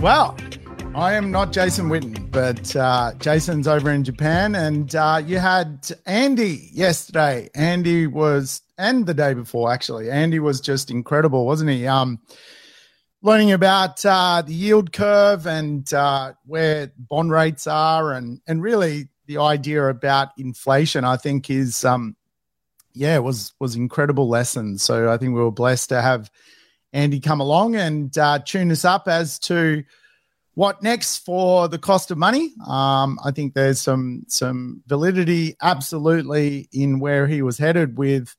Well, I am not Jason Witten, but uh, Jason's over in Japan, and uh, you had Andy yesterday. Andy was, and the day before actually. Andy was just incredible, wasn't he? Um, learning about uh, the yield curve and uh, where bond rates are, and and really the idea about inflation. I think is um, yeah, was was incredible lessons. So I think we were blessed to have Andy come along and uh, tune us up as to what next for the cost of money. Um, I think there's some some validity absolutely in where he was headed with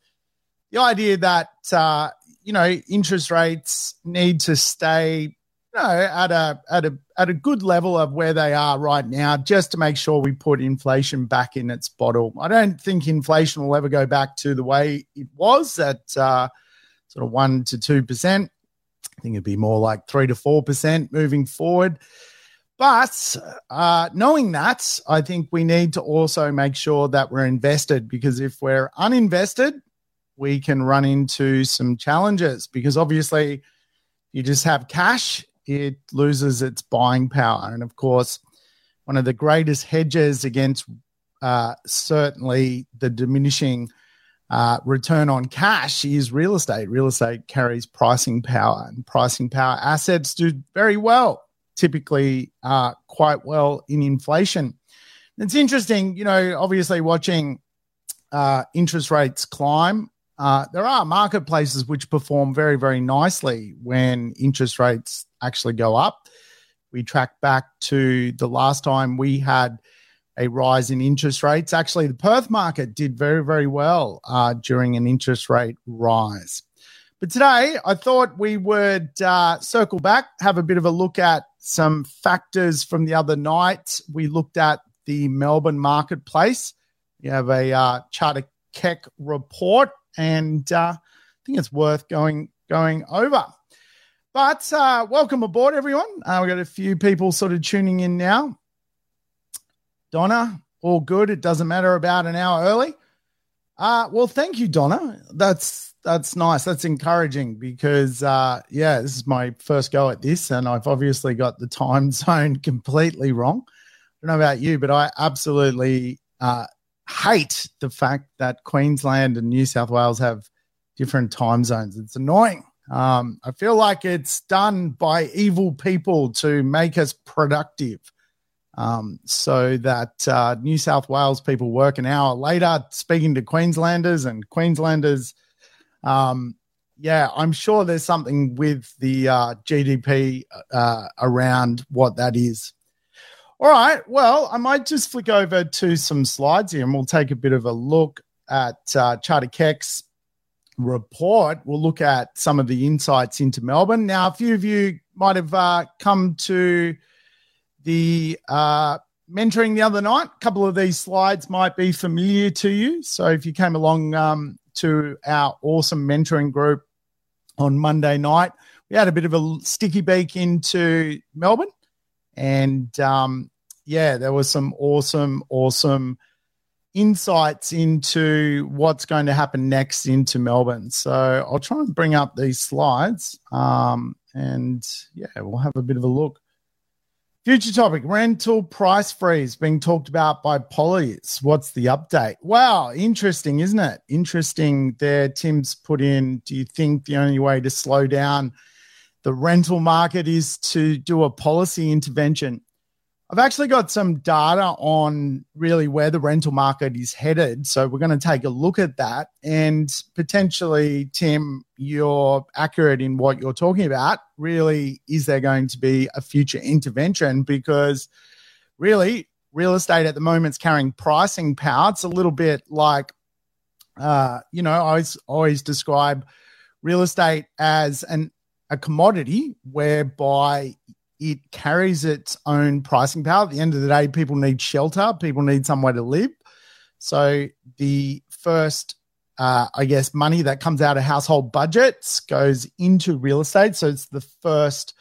the idea that uh, you know interest rates need to stay you know at a at a at a good level of where they are right now just to make sure we put inflation back in its bottle. I don't think inflation will ever go back to the way it was at uh, sort of one to two percent. I think it'd be more like three to four percent moving forward. But uh, knowing that, I think we need to also make sure that we're invested because if we're uninvested, we can run into some challenges because obviously you just have cash, it loses its buying power. And of course, one of the greatest hedges against uh, certainly the diminishing uh, return on cash is real estate. Real estate carries pricing power, and pricing power assets do very well, typically uh, quite well in inflation. It's interesting, you know, obviously watching uh, interest rates climb. Uh, there are marketplaces which perform very, very nicely when interest rates actually go up. We track back to the last time we had a rise in interest rates. Actually, the Perth market did very, very well uh, during an interest rate rise. But today, I thought we would uh, circle back, have a bit of a look at some factors from the other night. We looked at the Melbourne marketplace. We have a uh, Charter Keck report, and uh, I think it's worth going going over. But uh, welcome aboard, everyone. Uh, we've got a few people sort of tuning in now. Donna, all good. It doesn't matter about an hour early. Uh, well, thank you, Donna. That's that's nice. That's encouraging because uh, yeah, this is my first go at this, and I've obviously got the time zone completely wrong. I don't know about you, but I absolutely uh, hate the fact that Queensland and New South Wales have different time zones. It's annoying. Um, I feel like it's done by evil people to make us productive um, so that uh, New South Wales people work an hour later speaking to Queenslanders and Queenslanders. Um, yeah, I'm sure there's something with the uh, GDP uh, around what that is. All right, well, I might just flick over to some slides here and we'll take a bit of a look at uh, Charter Keck's report. We'll look at some of the insights into Melbourne. Now, a few of you might have uh, come to the uh, mentoring the other night. A couple of these slides might be familiar to you. So if you came along um, to our awesome mentoring group on Monday night, we had a bit of a sticky beak into Melbourne. And um, yeah, there was some awesome, awesome insights into what's going to happen next into Melbourne. So I'll try and bring up these slides. Um, and yeah, we'll have a bit of a look. Future topic rental price freeze being talked about by Pollies. What's the update? Wow, interesting, isn't it? Interesting there. Tim's put in. Do you think the only way to slow down the rental market is to do a policy intervention? I've actually got some data on really where the rental market is headed. So we're going to take a look at that. And potentially, Tim, you're accurate in what you're talking about. Really, is there going to be a future intervention? Because really, real estate at the moment is carrying pricing power. It's a little bit like, uh, you know, I always, always describe real estate as an a commodity whereby it carries its own pricing power. At the end of the day, people need shelter, people need somewhere to live. So the first, uh, I guess, money that comes out of household budgets goes into real estate. So it's the first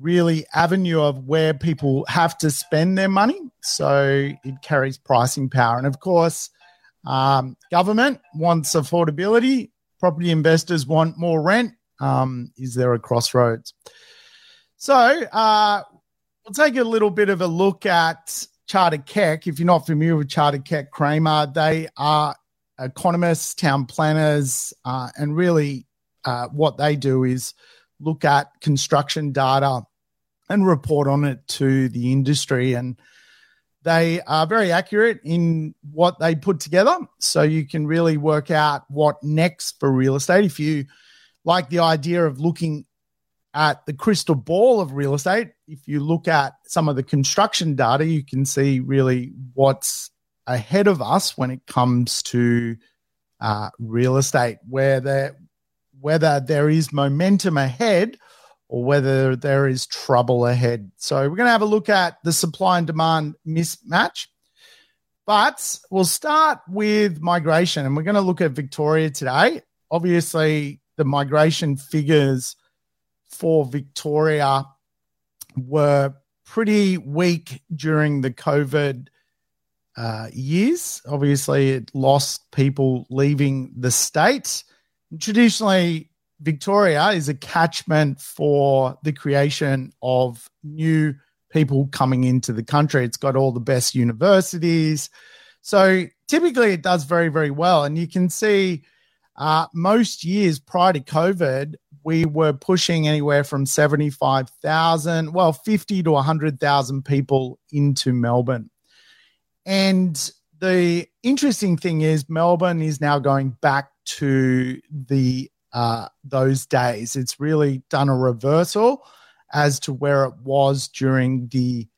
really avenue of where people have to spend their money. So it carries pricing power. And of course, um, government wants affordability, property investors want more rent. Um, is there a crossroads? So uh, we'll take a little bit of a look at Charter Keck. If you're not familiar with Charter Keck Cramer, they are economists, town planners, uh, and really uh, what they do is look at construction data and report on it to the industry. And they are very accurate in what they put together. So you can really work out what next for real estate. If you like the idea of looking at the crystal ball of real estate, if you look at some of the construction data, you can see really what's ahead of us when it comes to uh, real estate, where there, whether there is momentum ahead or whether there is trouble ahead. So we're going to have a look at the supply and demand mismatch. But we'll start with migration, and we're going to look at Victoria today. Obviously, the migration figures for Victoria were pretty weak during the COVID uh, years. Obviously, it lost people leaving the state. Traditionally, Victoria is a catchment for the creation of new people coming into the country. It's got all the best universities. So typically, it does very, very well. And you can see uh, most years prior to COVID, we were pushing anywhere from 75,000, well, 50 to 100,000 people into Melbourne. And the interesting thing is, Melbourne is now going back to the uh, those days. It's really done a reversal as to where it was during the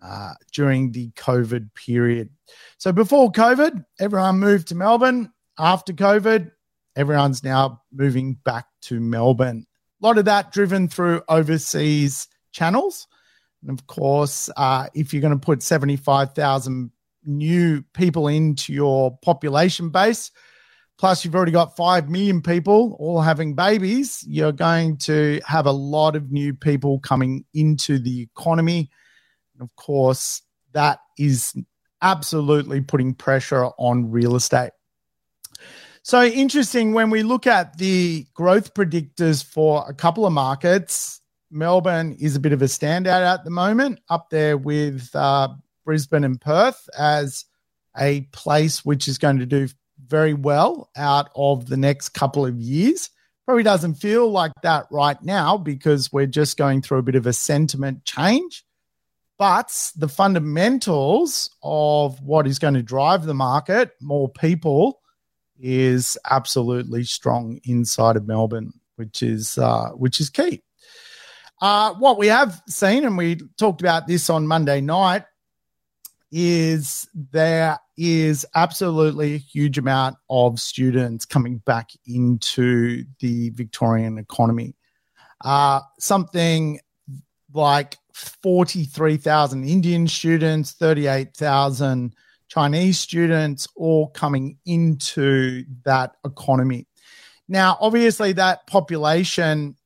uh, during the COVID period. So before COVID, everyone moved to Melbourne. After COVID, everyone's now moving back to Melbourne. A lot of that driven through overseas channels. And of course, uh, if you're going to put 75,000 new people into your population base, plus you've already got 5 million people all having babies, you're going to have a lot of new people coming into the economy. And of course, that is absolutely putting pressure on real estate. So interesting when we look at the growth predictors for a couple of markets. Melbourne is a bit of a standout at the moment, up there with uh, Brisbane and Perth as a place which is going to do very well out of the next couple of years. Probably doesn't feel like that right now because we're just going through a bit of a sentiment change. But the fundamentals of what is going to drive the market, more people, is absolutely strong inside of Melbourne, which is uh, which is key. Uh, what we have seen, and we talked about this on Monday night, is there is absolutely a huge amount of students coming back into the Victorian economy. Uh, something like 43,000 Indian students, 38,000 Chinese students all coming into that economy. Now, obviously, that population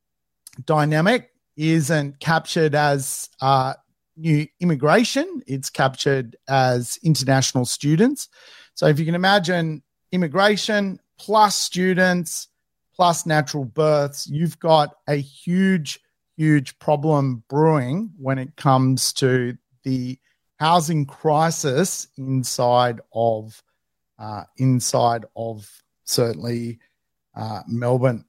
dynamic isn't captured as uh, new immigration, it's captured as international students. So, if you can imagine immigration plus students plus natural births, you've got a huge, huge problem brewing when it comes to the housing crisis inside of uh, inside of certainly uh, Melbourne.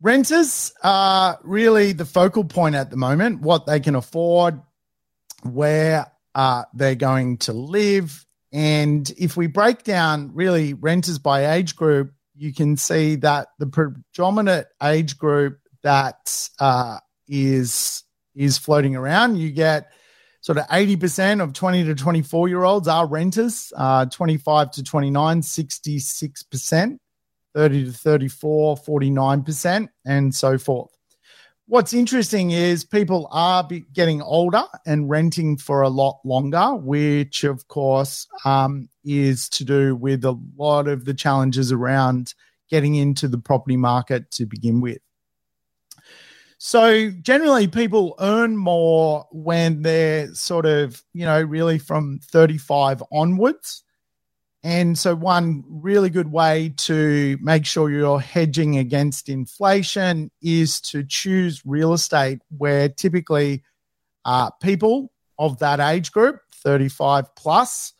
Renters are really the focal point at the moment. What they can afford, where uh, they're going to live, and if we break down really renters by age group, you can see that the predominant age group that uh, is is floating around. You get sort of 80% of 20 to 24 year olds are renters, uh, 25 to 29, 66%, 30 to 34, 49%, and so forth. What's interesting is people are getting older and renting for a lot longer, which of course um, is to do with a lot of the challenges around getting into the property market to begin with. So generally, people earn more when they're sort of, you know, really from 35 onwards. And so, one really good way to make sure you're hedging against inflation is to choose real estate where typically uh, people of that age group, 35 plus,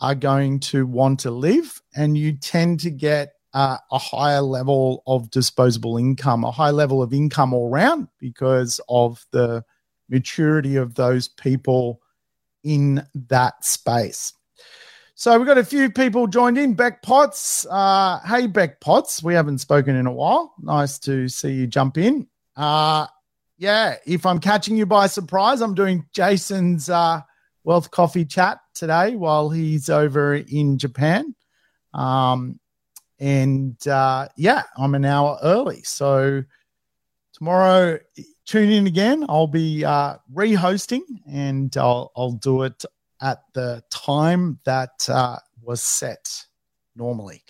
are going to want to live. And you tend to get uh, a higher level of disposable income, a high level of income all around because of the maturity of those people in that space. So we've got a few people joined in. Beck Potts. Uh, hey, Beck Potts. We haven't spoken in a while. Nice to see you jump in. Uh, yeah, if I'm catching you by surprise, I'm doing Jason's uh, Wealth Coffee chat today while he's over in Japan. Um, and uh, yeah, I'm an hour early. So tomorrow, tune in again. I'll be uh, re-hosting, and I'll I'll do it at the time that uh, was set normally.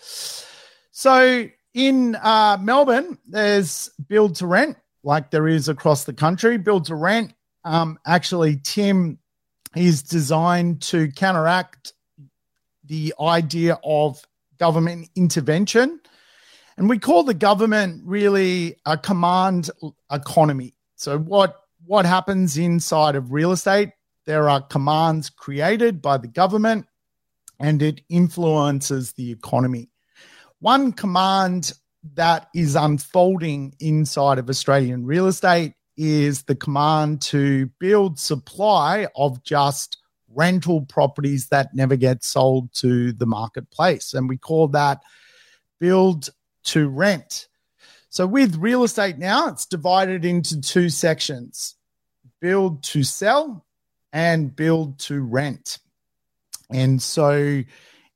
So in uh, Melbourne, there's build to rent, like there is across the country. Build to rent, um, actually, Tim is designed to counteract the idea of government intervention. And we call the government really a command economy. So what what happens inside of real estate there are commands created by the government and it influences the economy. One command that is unfolding inside of Australian real estate is the command to build supply of just rental properties that never get sold to the marketplace. And we call that build to rent. So with real estate now, it's divided into two sections build to sell and build to rent. And so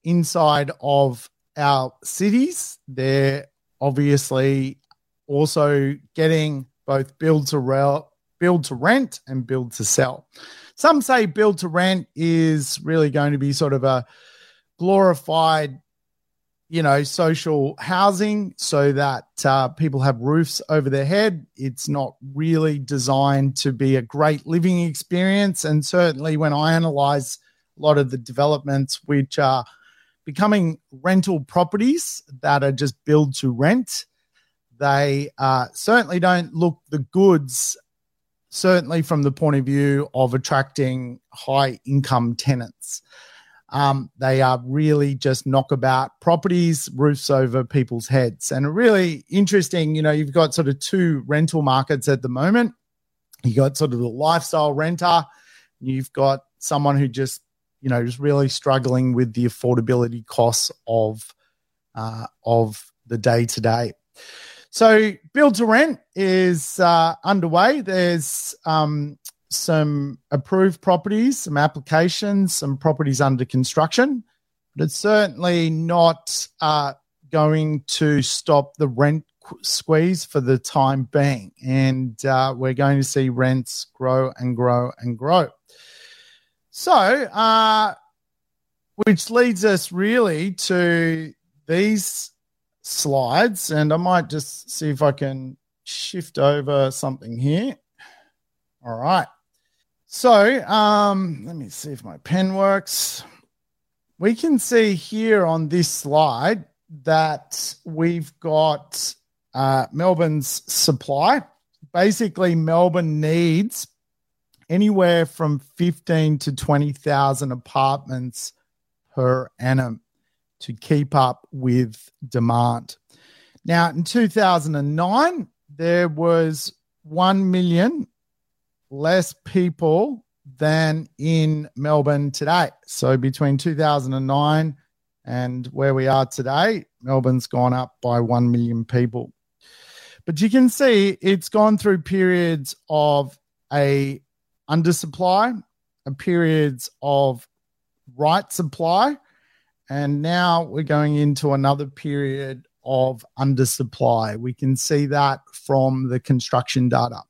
inside of our cities, they're obviously also getting both build to rel- build to rent and build to sell. Some say build to rent is really going to be sort of a glorified you know, social housing so that uh, people have roofs over their head. It's not really designed to be a great living experience. And certainly, when I analyze a lot of the developments which are becoming rental properties that are just built to rent, they uh, certainly don't look the goods, certainly from the point of view of attracting high income tenants. Um, they are really just knockabout properties, roofs over people's heads. And really interesting, you know, you've got sort of two rental markets at the moment. You got sort of the lifestyle renter, you've got someone who just, you know, is really struggling with the affordability costs of uh, of the day to day. So, build to rent is uh, underway. There's um, some approved properties, some applications, some properties under construction, but it's certainly not uh, going to stop the rent squeeze for the time being. And uh, we're going to see rents grow and grow and grow. So, uh, which leads us really to these slides. And I might just see if I can shift over something here. All right. So um, let me see if my pen works. We can see here on this slide that we've got uh, Melbourne's supply. Basically, Melbourne needs anywhere from 15 to 20,000 apartments per annum to keep up with demand. Now, in 2009, there was 1 million less people than in Melbourne today. So between 2009 and where we are today, Melbourne's gone up by 1 million people. But you can see it's gone through periods of a undersupply, a periods of right supply, and now we're going into another period of undersupply. We can see that from the construction data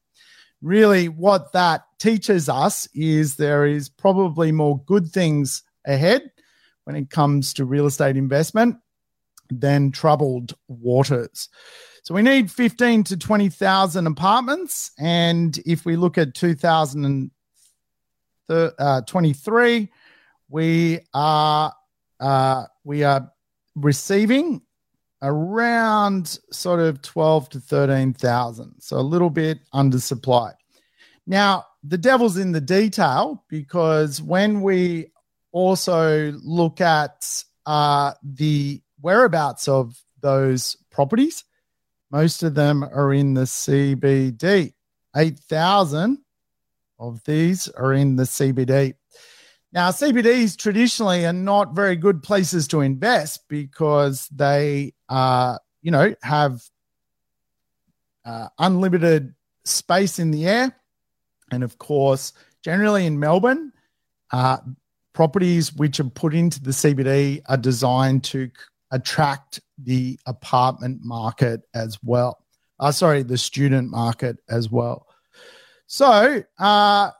really what that teaches us is there is probably more good things ahead when it comes to real estate investment than troubled waters. So we need 15 to 20,000 apartments. And if we look at 2023, uh, we are uh, we are receiving around sort of 12 to 13,000. So a little bit under supply. Now, the devil's in the detail because when we also look at uh, the whereabouts of those properties, most of them are in the CBD. 8,000 of these are in the CBD. Now, CBDs traditionally are not very good places to invest because they, uh, you know, have uh, unlimited space in the air. And of course, generally in Melbourne, uh, properties which are put into the CBD are designed to attract the apartment market as well. Uh, sorry, the student market as well. So, uh,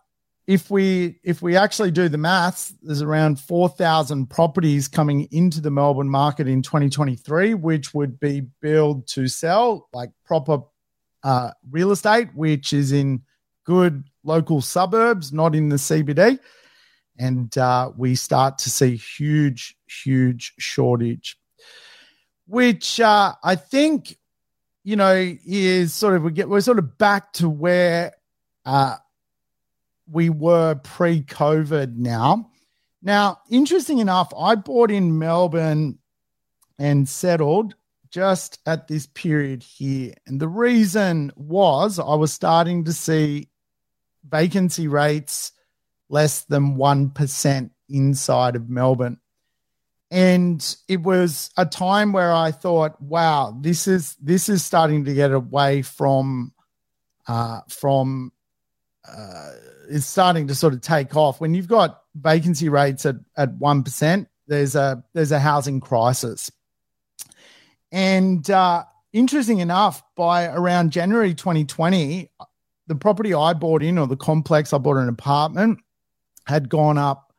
if we if we actually do the maths, there's around four thousand properties coming into the Melbourne market in 2023, which would be build to sell, like proper uh, real estate, which is in good local suburbs, not in the CBD, and uh, we start to see huge, huge shortage, which uh, I think you know is sort of we get we're sort of back to where uh, we were pre COVID now. Now, interesting enough, I bought in Melbourne and settled just at this period here. And the reason was I was starting to see vacancy rates less than 1% inside of Melbourne. And it was a time where I thought, wow, this is this is starting to get away from uh, from uh, is starting to sort of take off. When you've got vacancy rates at at one percent, there's a there's a housing crisis. And uh, interesting enough, by around January 2020, the property I bought in, or the complex I bought an apartment, had gone up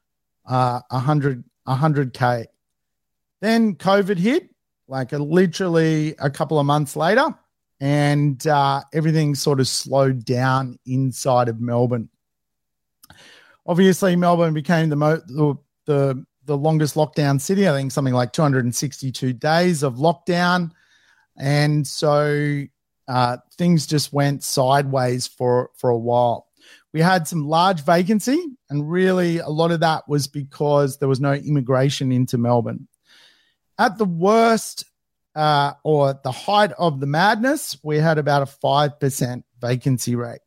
uh, 100 100k. Then COVID hit, like a, literally a couple of months later, and uh, everything sort of slowed down inside of Melbourne. Obviously, Melbourne became the, mo- the, the the longest lockdown city. I think something like 262 days of lockdown, and so uh, things just went sideways for for a while. We had some large vacancy, and really a lot of that was because there was no immigration into Melbourne. At the worst, uh, or the height of the madness, we had about a 5% vacancy rate.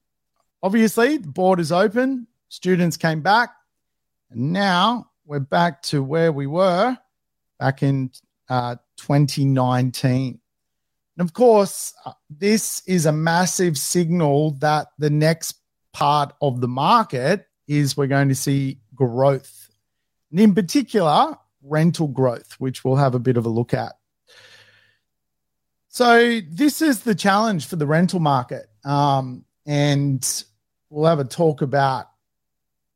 Obviously, the borders open, students came back, and now we're back to where we were back in uh, 2019. And of course, uh, this is a massive signal that the next part of the market is we're going to see growth. And in particular, rental growth, which we'll have a bit of a look at. So this is the challenge for the rental market, um, and we'll have a talk about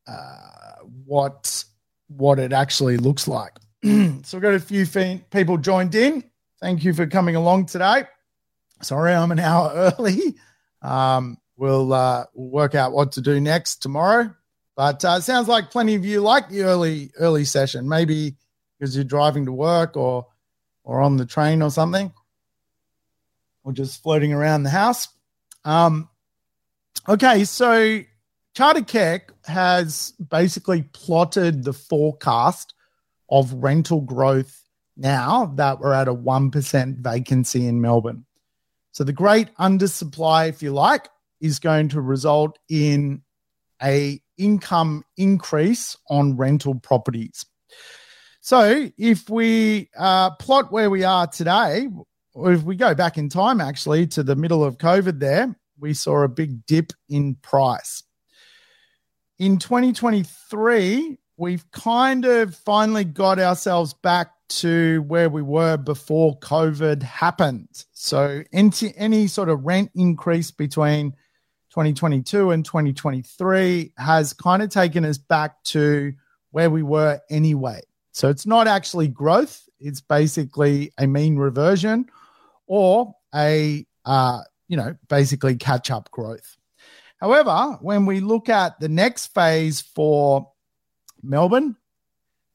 uh, what what it actually looks like. so we've got a few people joined in. Thank you for coming along today. Sorry, I'm an hour early. Um, we'll, uh, we'll work out what to do next tomorrow. But uh, sounds like plenty of you like the early early session. Maybe because you're driving to work or or on the train or something or just floating around the house. Um, okay, so Charter Keck has basically plotted the forecast of rental growth now that we're at a 1% vacancy in Melbourne. So the great undersupply, if you like, is going to result in a income increase on rental properties. So if we uh, plot where we are today, if we go back in time, actually, to the middle of COVID, there, we saw a big dip in price. In 2023, we've kind of finally got ourselves back to where we were before COVID happened. So, any, any sort of rent increase between 2022 and 2023 has kind of taken us back to where we were anyway. So, it's not actually growth, it's basically a mean reversion or a uh, you know basically catch up growth. However, when we look at the next phase for Melbourne,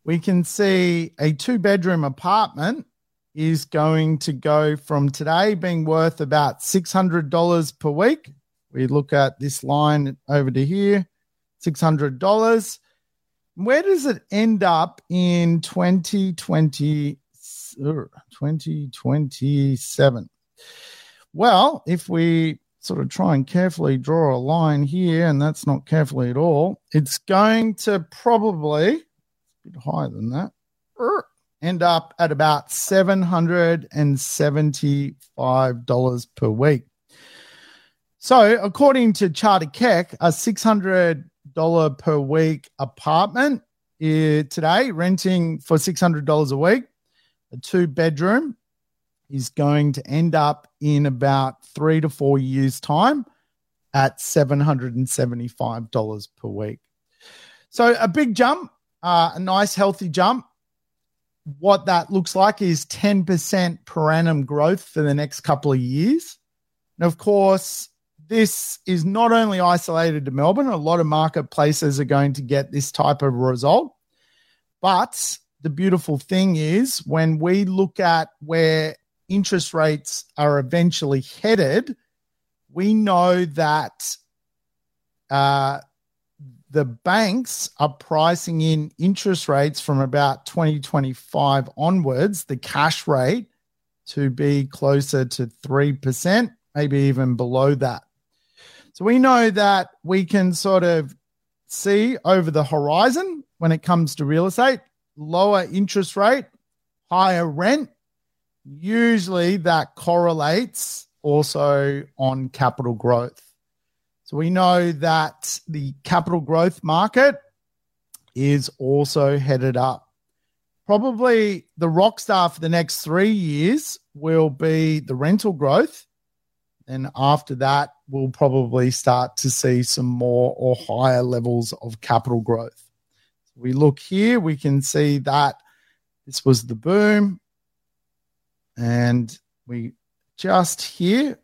we can see a two bedroom apartment is going to go from today being worth about $600 per week. We look at this line over to here, $600. Where does it end up in 2020, 2027? Well, if we sort of try and carefully draw a line here, and that's not carefully at all, it's going to probably bit higher than that. Er, end up at about $775 per week. So, according to Charter Keck, a $600 per week apartment eh, today, renting for $600 a week, a two bedroom, is going to end up in about three to four years' time at $775 per week. So, a big jump uh, a nice healthy jump. What that looks like is 10% per annum growth for the next couple of years. And of course, this is not only isolated to Melbourne, a lot of marketplaces are going to get this type of result. But the beautiful thing is when we look at where interest rates are eventually headed, we know that uh, the banks are pricing in interest rates from about 2025 onwards, the cash rate to be closer to 3%, maybe even below that. So we know that we can sort of see over the horizon when it comes to real estate, lower interest rate, higher rent. Usually that correlates also on capital growth. So we know that the capital growth market is also headed up. Probably the rock star for the next three years will be the rental growth. And after that, we'll probably start to see some more or higher levels of capital growth. We look here, we can see that this was the boom. And we just here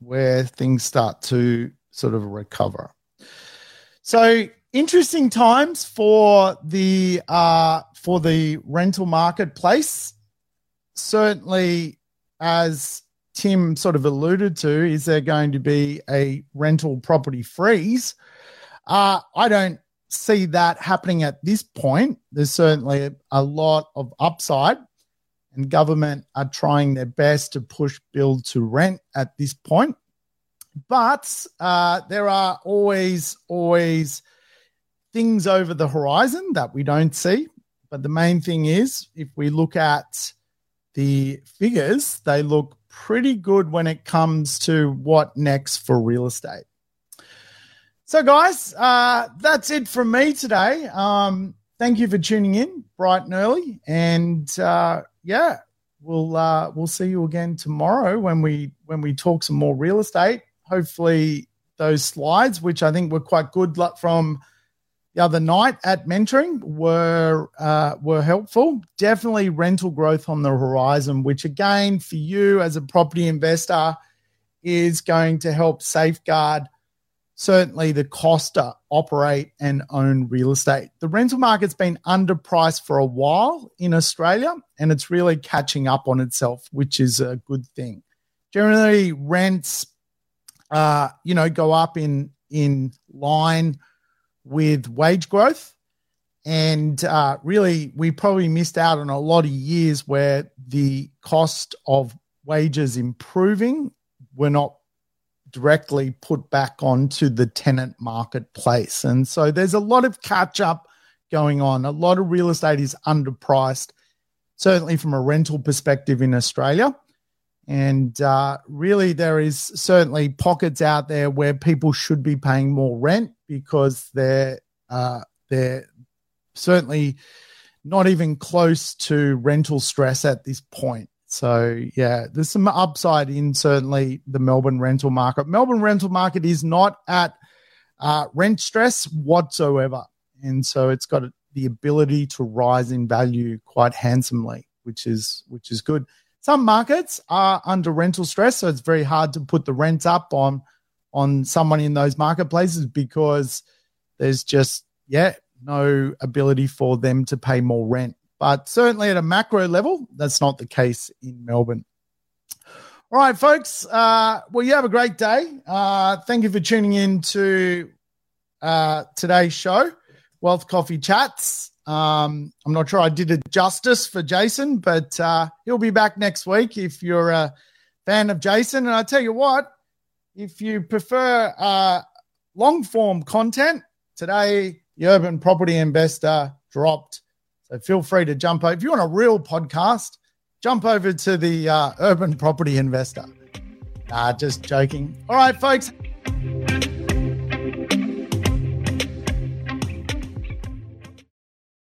where things start to sort of recover. So interesting times for the uh, for the rental marketplace. Certainly, as Tim sort of alluded to, is there going to be a rental property freeze? Uh, I don't see that happening at this point. There's certainly a, lot of upside, and government are trying their best to push build to rent at this point. But uh, there are always, always things over the horizon that we don't see. But the main thing is, if we look at the figures, they look pretty good when it comes to what next for real estate. So, guys, uh, that's it from me today. Um, thank you for tuning in bright and early, and uh, yeah, we'll uh, we'll see you again tomorrow when we when we talk some more real estate hopefully those slides, which I think were quite good from the other night at mentoring, were uh, were helpful. Definitely rental growth on the horizon, which again for you as a property investor is going to help safeguard certainly the cost to operate and own real estate. The rental market's been underpriced for a while in Australia and it's really catching up on itself, which is a good thing. Generally, rents uh, you know, go up in in line with wage growth. And uh, really, we probably missed out on a lot of years where the cost of wages improving were not directly put back onto the tenant marketplace. And so there's a lot of catch up going on. A lot of real estate is underpriced, certainly from a rental perspective in Australia. And uh, really, there is certainly pockets out there where people should be paying more rent because they're uh, they're certainly not even close to rental stress at this point. So yeah, there's some upside in certainly the Melbourne rental market. Melbourne rental market is not at uh, rent stress whatsoever, and so it's got the ability to rise in value quite handsomely, which is which is good. Some markets are under rental stress, so it's very hard to put the rent up on on someone in those marketplaces because there's just yeah no ability for them to pay more rent. But certainly at a macro level, that's not the case in Melbourne. All right, folks. Uh, well, you have a great day. Uh, thank you for tuning in to uh, today's show, Wealth Coffee Chats. Um, I'm not sure I did it justice for Jason, but uh, he'll be back next week if you're a fan of Jason. And I tell you what, if you prefer uh, long form content, today the Urban Property Investor dropped. So feel free to jump over. If you want a real podcast, jump over to the uh, Urban Property Investor. Nah, just joking. All right, folks.